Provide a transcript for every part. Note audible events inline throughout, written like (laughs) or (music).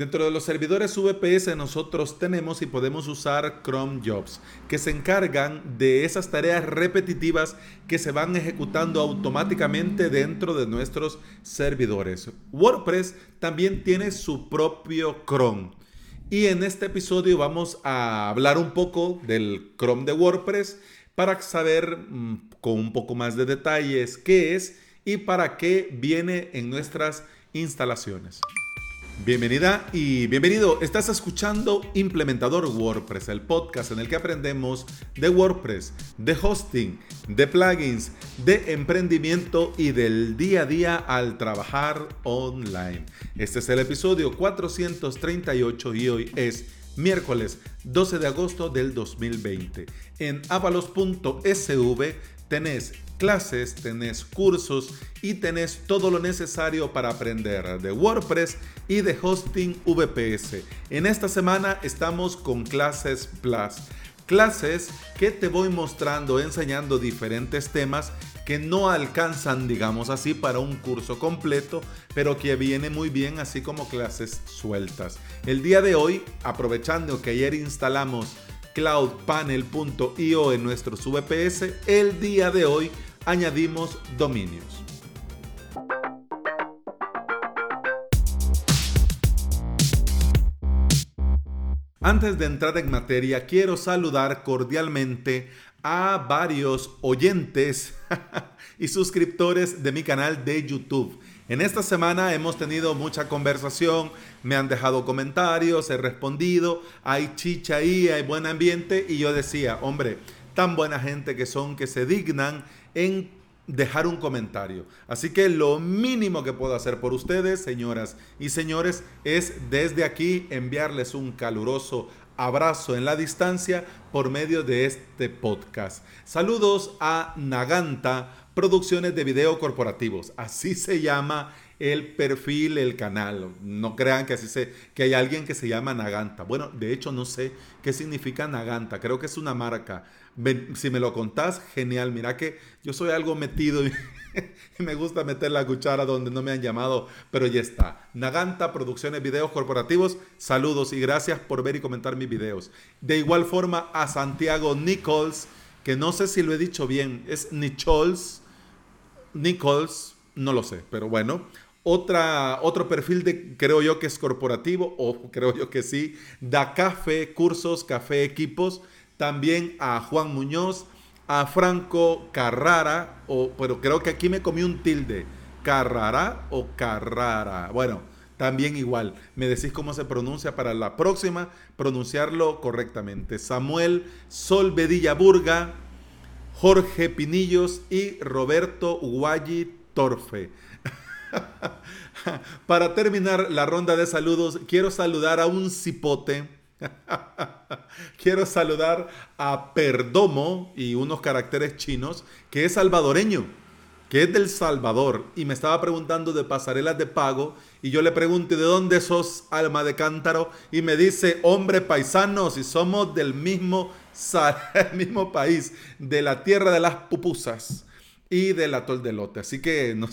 Dentro de los servidores VPS nosotros tenemos y podemos usar Chrome Jobs, que se encargan de esas tareas repetitivas que se van ejecutando automáticamente dentro de nuestros servidores. WordPress también tiene su propio Chrome. Y en este episodio vamos a hablar un poco del Chrome de WordPress para saber mm, con un poco más de detalles qué es y para qué viene en nuestras instalaciones. Bienvenida y bienvenido. Estás escuchando Implementador WordPress, el podcast en el que aprendemos de WordPress, de hosting, de plugins, de emprendimiento y del día a día al trabajar online. Este es el episodio 438 y hoy es miércoles 12 de agosto del 2020. En avalos.sv tenés clases, tenés cursos y tenés todo lo necesario para aprender de WordPress y de hosting VPS. En esta semana estamos con Clases Plus. Clases que te voy mostrando, enseñando diferentes temas que no alcanzan, digamos así, para un curso completo, pero que viene muy bien así como clases sueltas. El día de hoy, aprovechando que ayer instalamos cloudpanel.io en nuestros VPS, el día de hoy añadimos dominios. Antes de entrar en materia, quiero saludar cordialmente a varios oyentes (laughs) y suscriptores de mi canal de YouTube. En esta semana hemos tenido mucha conversación, me han dejado comentarios, he respondido, hay chicha ahí, hay buen ambiente y yo decía, hombre, tan buena gente que son que se dignan en dejar un comentario. Así que lo mínimo que puedo hacer por ustedes, señoras y señores, es desde aquí enviarles un caluroso abrazo en la distancia por medio de este podcast. Saludos a Naganta Producciones de Video Corporativos. Así se llama el perfil, el canal. No crean que así se, que hay alguien que se llama Naganta. Bueno, de hecho no sé qué significa Naganta. Creo que es una marca. Si me lo contás, genial. Mira que yo soy algo metido (laughs) y, me gusta meter la cuchara donde no me han llamado, pero ya está. Naganta Producciones Videos Corporativos, saludos y gracias por ver y comentar mis videos. De igual forma a Santiago Nichols, que no sé si lo he dicho bien, es Nichols, Nichols, no lo sé, pero bueno. Otra, otro perfil de, creo yo que es corporativo, o creo yo que sí, da café, cursos, café, equipos. También a Juan Muñoz, a Franco Carrara, o, pero creo que aquí me comí un tilde. Carrara o Carrara. Bueno, también igual. Me decís cómo se pronuncia para la próxima, pronunciarlo correctamente. Samuel Solvedilla Burga, Jorge Pinillos y Roberto Guayi Torfe. (laughs) Para terminar la ronda de saludos, quiero saludar a un cipote. (laughs) quiero saludar a Perdomo y unos caracteres chinos, que es salvadoreño, que es del Salvador. Y me estaba preguntando de pasarelas de pago. Y yo le pregunté, ¿de dónde sos, alma de cántaro? Y me dice, hombre paisano, si somos del mismo, (laughs) mismo país, de la tierra de las pupusas y del atol de. Así que no,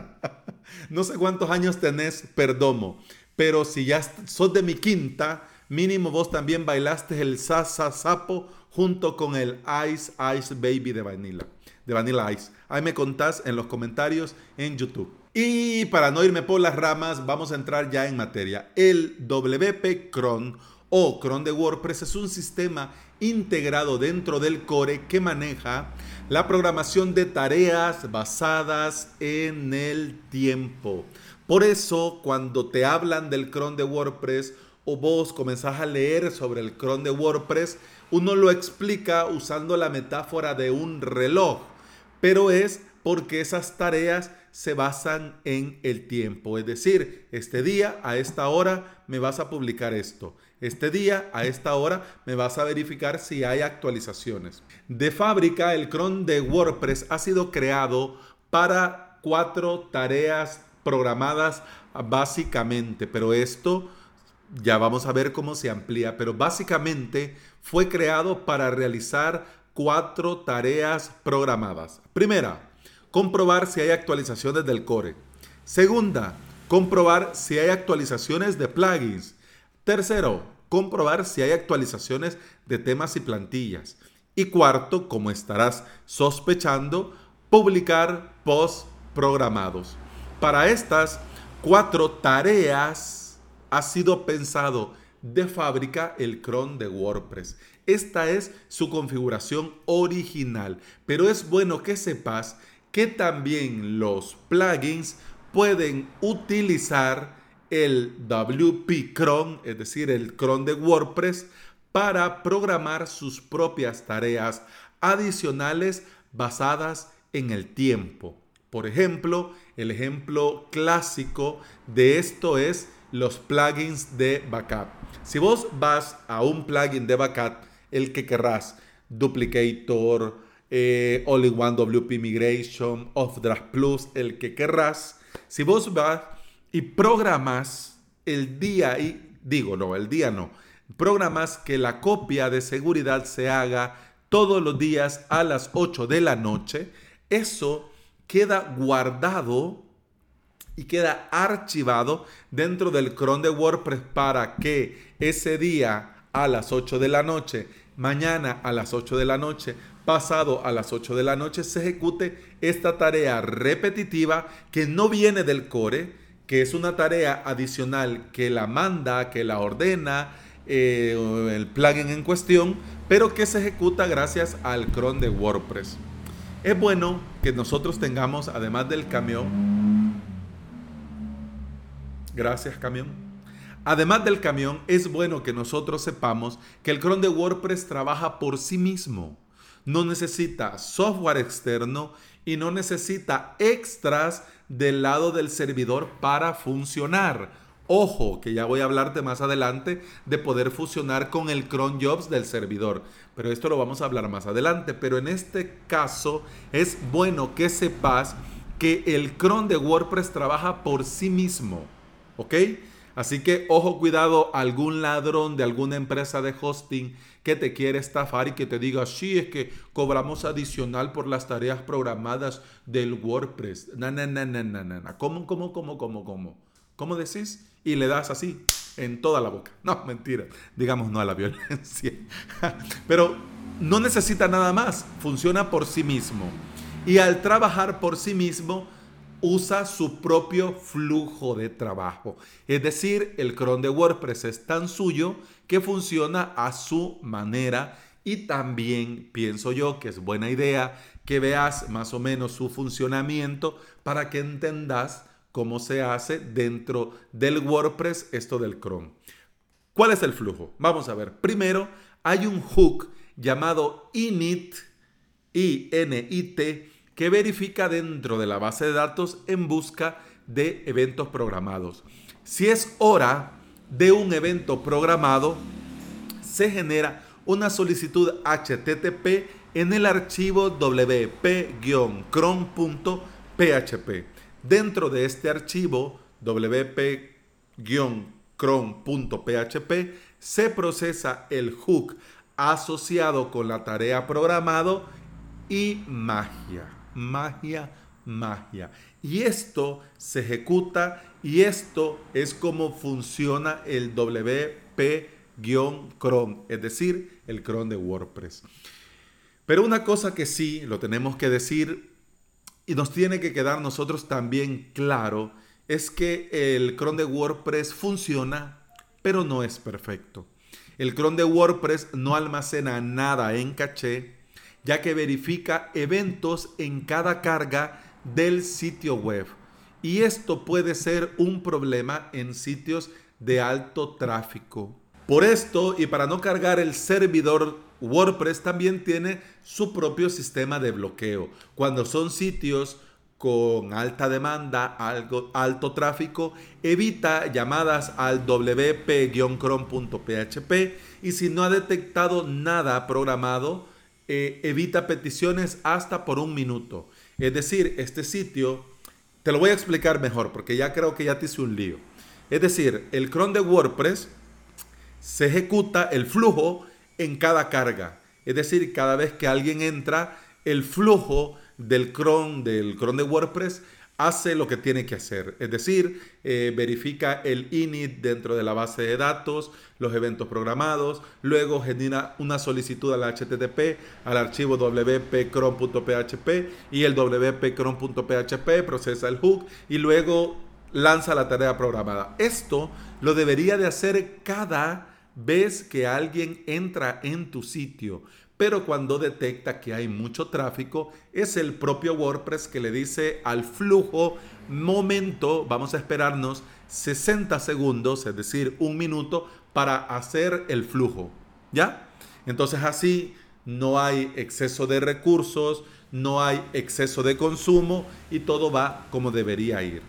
(laughs) no sé cuántos años tenés, perdomo, pero si ya sos de mi quinta, mínimo vos también bailaste el Sasa Sapo junto con el Ice Ice Baby de Vanilla, de Vanilla Ice. Ahí me contás en los comentarios en YouTube. Y para no irme por las ramas, vamos a entrar ya en materia. El WP Cron o Cron de WordPress es un sistema integrado dentro del core que maneja la programación de tareas basadas en el tiempo. Por eso, cuando te hablan del cron de WordPress o vos comenzás a leer sobre el cron de WordPress, uno lo explica usando la metáfora de un reloj, pero es porque esas tareas se basan en el tiempo. Es decir, este día a esta hora me vas a publicar esto. Este día, a esta hora, me vas a verificar si hay actualizaciones. De fábrica, el cron de WordPress ha sido creado para cuatro tareas programadas básicamente, pero esto ya vamos a ver cómo se amplía, pero básicamente fue creado para realizar cuatro tareas programadas. Primera, comprobar si hay actualizaciones del core. Segunda, comprobar si hay actualizaciones de plugins. Tercero, comprobar si hay actualizaciones de temas y plantillas. Y cuarto, como estarás sospechando, publicar posts programados. Para estas cuatro tareas ha sido pensado de fábrica el cron de WordPress. Esta es su configuración original, pero es bueno que sepas que también los plugins pueden utilizar el WP Cron, es decir, el cron de WordPress, para programar sus propias tareas adicionales basadas en el tiempo. Por ejemplo, el ejemplo clásico de esto es los plugins de backup. Si vos vas a un plugin de backup, el que querrás, Duplicator, eh, All-in-One WP Migration, Draft Plus, el que querrás, si vos vas y programas el día, y digo, no, el día no, programas que la copia de seguridad se haga todos los días a las 8 de la noche, eso queda guardado y queda archivado dentro del cron de WordPress para que ese día a las 8 de la noche, mañana a las 8 de la noche, pasado a las 8 de la noche, se ejecute esta tarea repetitiva que no viene del core, que es una tarea adicional que la manda, que la ordena eh, el plugin en cuestión, pero que se ejecuta gracias al cron de WordPress. Es bueno que nosotros tengamos, además del camión, gracias camión, además del camión, es bueno que nosotros sepamos que el cron de WordPress trabaja por sí mismo. No necesita software externo y no necesita extras del lado del servidor para funcionar. Ojo, que ya voy a hablarte más adelante de poder fusionar con el cron jobs del servidor. Pero esto lo vamos a hablar más adelante. Pero en este caso es bueno que sepas que el cron de WordPress trabaja por sí mismo. ¿Ok? Así que ojo cuidado, algún ladrón de alguna empresa de hosting que te quiere estafar y que te diga, sí, es que cobramos adicional por las tareas programadas del WordPress. No, no, no, no, no, no. ¿Cómo, cómo, cómo, cómo, cómo? ¿Cómo decís? y le das así en toda la boca. No, mentira. Digamos no a la (laughs) violencia. Pero no necesita nada más. Funciona por sí mismo. Y al trabajar por sí mismo, usa su propio flujo de trabajo. Es decir, el cron de WordPress es tan suyo que funciona a su manera. Y también pienso yo que es buena idea que veas más o menos su funcionamiento para que entendas cómo se hace dentro del WordPress esto del Chrome. ¿Cuál es el flujo? Vamos a ver. Primero, hay un hook llamado init, I-N-I-T, que verifica dentro de la base de datos en busca de eventos programados. Si es hora de un evento programado, se genera una solicitud HTTP en el archivo wp-cron.php. Dentro de este archivo wp-cron.php se procesa el hook asociado con la tarea programado y magia, magia, magia. Y esto se ejecuta y esto es como funciona el wp-cron, es decir, el cron de WordPress. Pero una cosa que sí lo tenemos que decir y nos tiene que quedar nosotros también claro es que el cron de WordPress funciona, pero no es perfecto. El cron de WordPress no almacena nada en caché, ya que verifica eventos en cada carga del sitio web. Y esto puede ser un problema en sitios de alto tráfico. Por esto, y para no cargar el servidor WordPress también tiene su propio sistema de bloqueo. Cuando son sitios con alta demanda, algo, alto tráfico, evita llamadas al wp-chrome.php y si no ha detectado nada programado, eh, evita peticiones hasta por un minuto. Es decir, este sitio, te lo voy a explicar mejor porque ya creo que ya te hice un lío. Es decir, el cron de WordPress se ejecuta el flujo en cada carga. Es decir, cada vez que alguien entra, el flujo del cron, del cron de WordPress, hace lo que tiene que hacer. Es decir, eh, verifica el init dentro de la base de datos, los eventos programados, luego genera una solicitud al HTTP, al archivo wp-cron.php y el wp-cron.php procesa el hook y luego lanza la tarea programada. Esto lo debería de hacer cada vez que alguien entra en tu sitio pero cuando detecta que hay mucho tráfico, es el propio WordPress que le dice al flujo, momento, vamos a esperarnos 60 segundos, es decir, un minuto, para hacer el flujo. ¿Ya? Entonces así no hay exceso de recursos, no hay exceso de consumo y todo va como debería ir.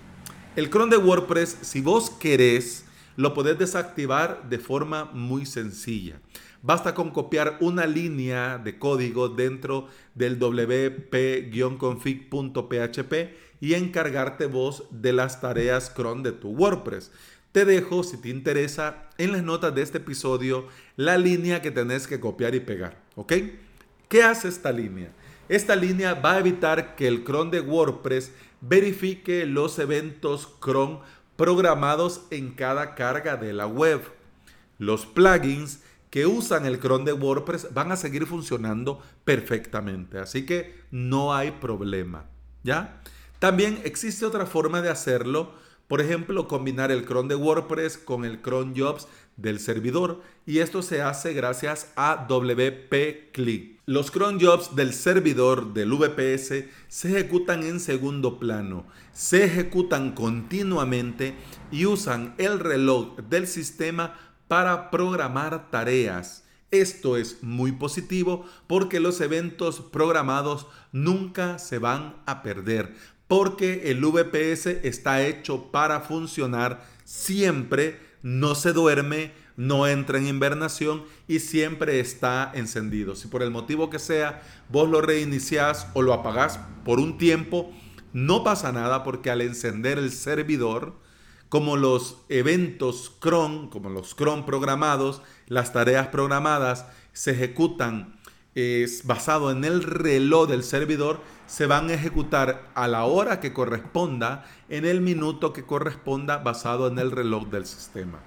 El cron de WordPress, si vos querés, lo podés desactivar de forma muy sencilla. Basta con copiar una línea de código dentro del wp-config.php y encargarte vos de las tareas cron de tu WordPress. Te dejo, si te interesa, en las notas de este episodio la línea que tenés que copiar y pegar. ¿Ok? ¿Qué hace esta línea? Esta línea va a evitar que el cron de WordPress verifique los eventos cron programados en cada carga de la web. Los plugins que usan el cron de WordPress van a seguir funcionando perfectamente. Así que no hay problema. ¿Ya? También existe otra forma de hacerlo. Por ejemplo, combinar el cron de WordPress con el cron jobs del servidor. Y esto se hace gracias a WP Click. Los cron jobs del servidor del VPS se ejecutan en segundo plano. Se ejecutan continuamente y usan el reloj del sistema para programar tareas. Esto es muy positivo porque los eventos programados nunca se van a perder, porque el VPS está hecho para funcionar siempre, no se duerme, no entra en invernación y siempre está encendido. Si por el motivo que sea vos lo reiniciás o lo apagás por un tiempo, no pasa nada porque al encender el servidor, como los eventos cron, como los cron programados, las tareas programadas se ejecutan es basado en el reloj del servidor, se van a ejecutar a la hora que corresponda, en el minuto que corresponda, basado en el reloj del sistema.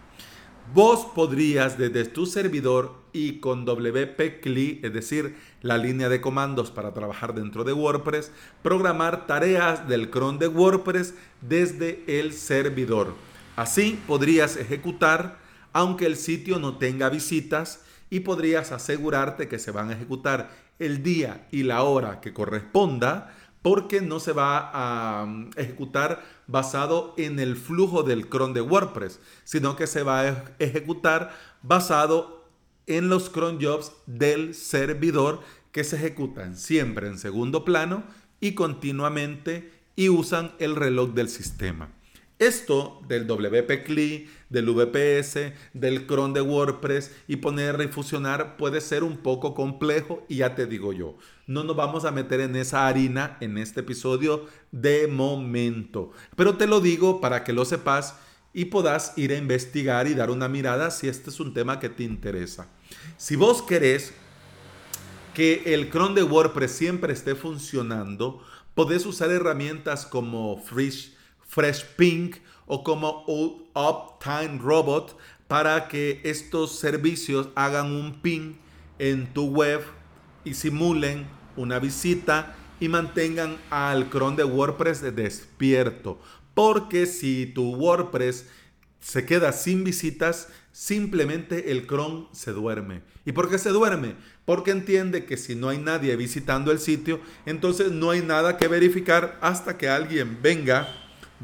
Vos podrías desde tu servidor y con WP-CLI, es decir, la línea de comandos para trabajar dentro de WordPress, programar tareas del cron de WordPress desde el servidor. Así podrías ejecutar aunque el sitio no tenga visitas y podrías asegurarte que se van a ejecutar el día y la hora que corresponda porque no se va a mm, ejecutar basado en el flujo del cron de WordPress, sino que se va a ejecutar basado en los cron jobs del servidor que se ejecutan siempre en segundo plano y continuamente y usan el reloj del sistema. Esto del WP CLI, del VPS, del cron de WordPress y poner y fusionar puede ser un poco complejo y ya te digo yo, no nos vamos a meter en esa harina en este episodio de momento. Pero te lo digo para que lo sepas y puedas ir a investigar y dar una mirada si este es un tema que te interesa. Si vos querés que el cron de WordPress siempre esté funcionando, podés usar herramientas como Fresh Fresh Pink o como Uptime Robot para que estos servicios hagan un ping en tu web y simulen una visita y mantengan al cron de WordPress despierto. Porque si tu WordPress se queda sin visitas, simplemente el cron se duerme. ¿Y por qué se duerme? Porque entiende que si no hay nadie visitando el sitio, entonces no hay nada que verificar hasta que alguien venga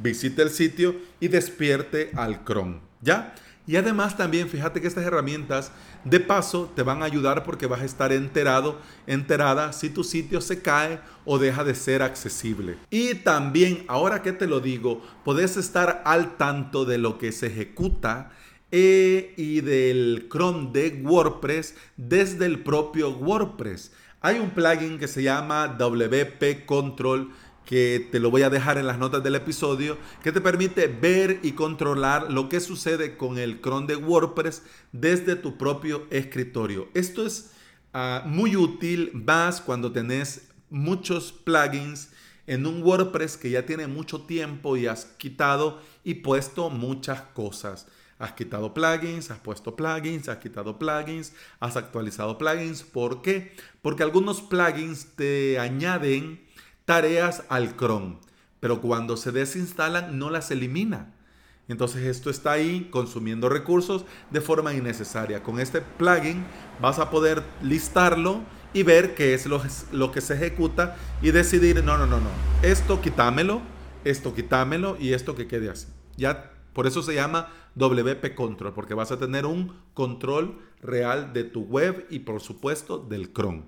visite el sitio y despierte al cron. ¿Ya? Y además también fíjate que estas herramientas de paso te van a ayudar porque vas a estar enterado, enterada si tu sitio se cae o deja de ser accesible. Y también, ahora que te lo digo, puedes estar al tanto de lo que se ejecuta eh, y del cron de WordPress desde el propio WordPress. Hay un plugin que se llama WP Control que te lo voy a dejar en las notas del episodio, que te permite ver y controlar lo que sucede con el cron de WordPress desde tu propio escritorio. Esto es ah, muy útil más cuando tenés muchos plugins en un WordPress que ya tiene mucho tiempo y has quitado y puesto muchas cosas. Has quitado plugins, has puesto plugins, has quitado plugins, has actualizado plugins. ¿Por qué? Porque algunos plugins te añaden tareas al Chrome, pero cuando se desinstalan no las elimina. Entonces esto está ahí consumiendo recursos de forma innecesaria. Con este plugin vas a poder listarlo y ver qué es lo, que se ejecuta y decidir, no, no, no, no, esto quítamelo, esto quítamelo y esto que quede así. Ya por eso se llama WP Control, porque vas a tener un control real de tu web y por supuesto del Chrome.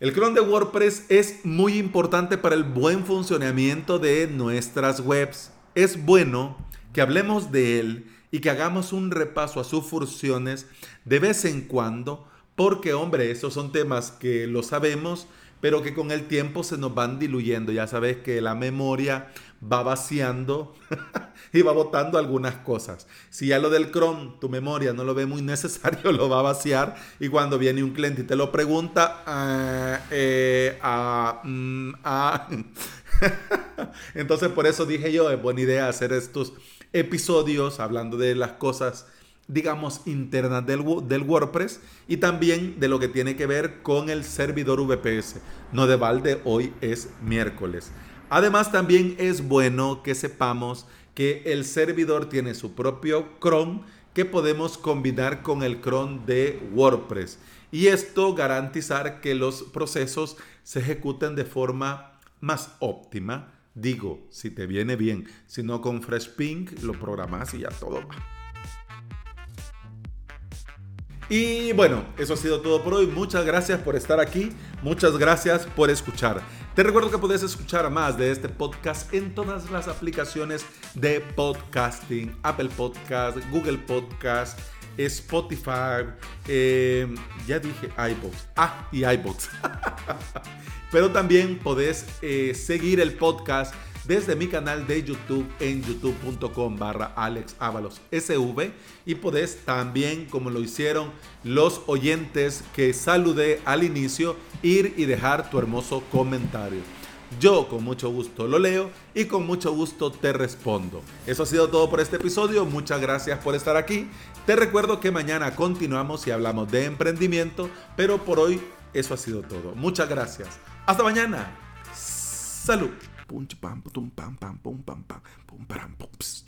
El Chrome de WordPress es muy importante para el buen funcionamiento de nuestras webs. Es bueno que hablemos de él y que hagamos un repaso a sus funciones de vez en cuando, porque hombre, esos son temas que lo sabemos, pero que con el tiempo se nos van diluyendo. Ya sabes que la memoria va vaciando (laughs) y va botando algunas cosas. Si ya lo del Chrome, tu memoria no lo ve muy necesario, (laughs) lo va a vaciar. Y cuando viene un cliente y te lo pregunta, ah, eh, ah, mm, ah. (laughs) entonces por eso dije yo, es buena idea hacer estos episodios hablando de las cosas digamos, internas del, del, WordPress y también de lo que tiene que ver con el servidor VPS. No de balde, hoy es miércoles. Además, también es bueno que sepamos que el servidor tiene su propio cron que podemos combinar con el cron de WordPress. Y esto garantizar que los procesos se ejecuten de forma más óptima. Digo, si te viene bien, si no con FreshPink lo programas y ya todo va. Y bueno, eso ha sido todo por hoy. Muchas gracias por estar aquí. Muchas gracias por escuchar. Te recuerdo que puedes escuchar más de este podcast en todas las aplicaciones de podcasting. Apple Podcast, Google Podcast, Spotify. Eh, ya dije iBox. Ah, y iBox. (laughs) Pero también podés eh, seguir el podcast desde mi canal de YouTube en youtube.com barra Alex SV y podés también, como lo hicieron los oyentes que saludé al inicio, ir y dejar tu hermoso comentario. Yo con mucho gusto lo leo y con mucho gusto te respondo. Eso ha sido todo por este episodio. Muchas gracias por estar aquí. Te recuerdo que mañana continuamos y hablamos de emprendimiento, pero por hoy eso ha sido todo. Muchas gracias. Hasta mañana. Salud. 뽐찌 빰뿌돈 빰빰 뽐빰빰 뽐빠람 뽐스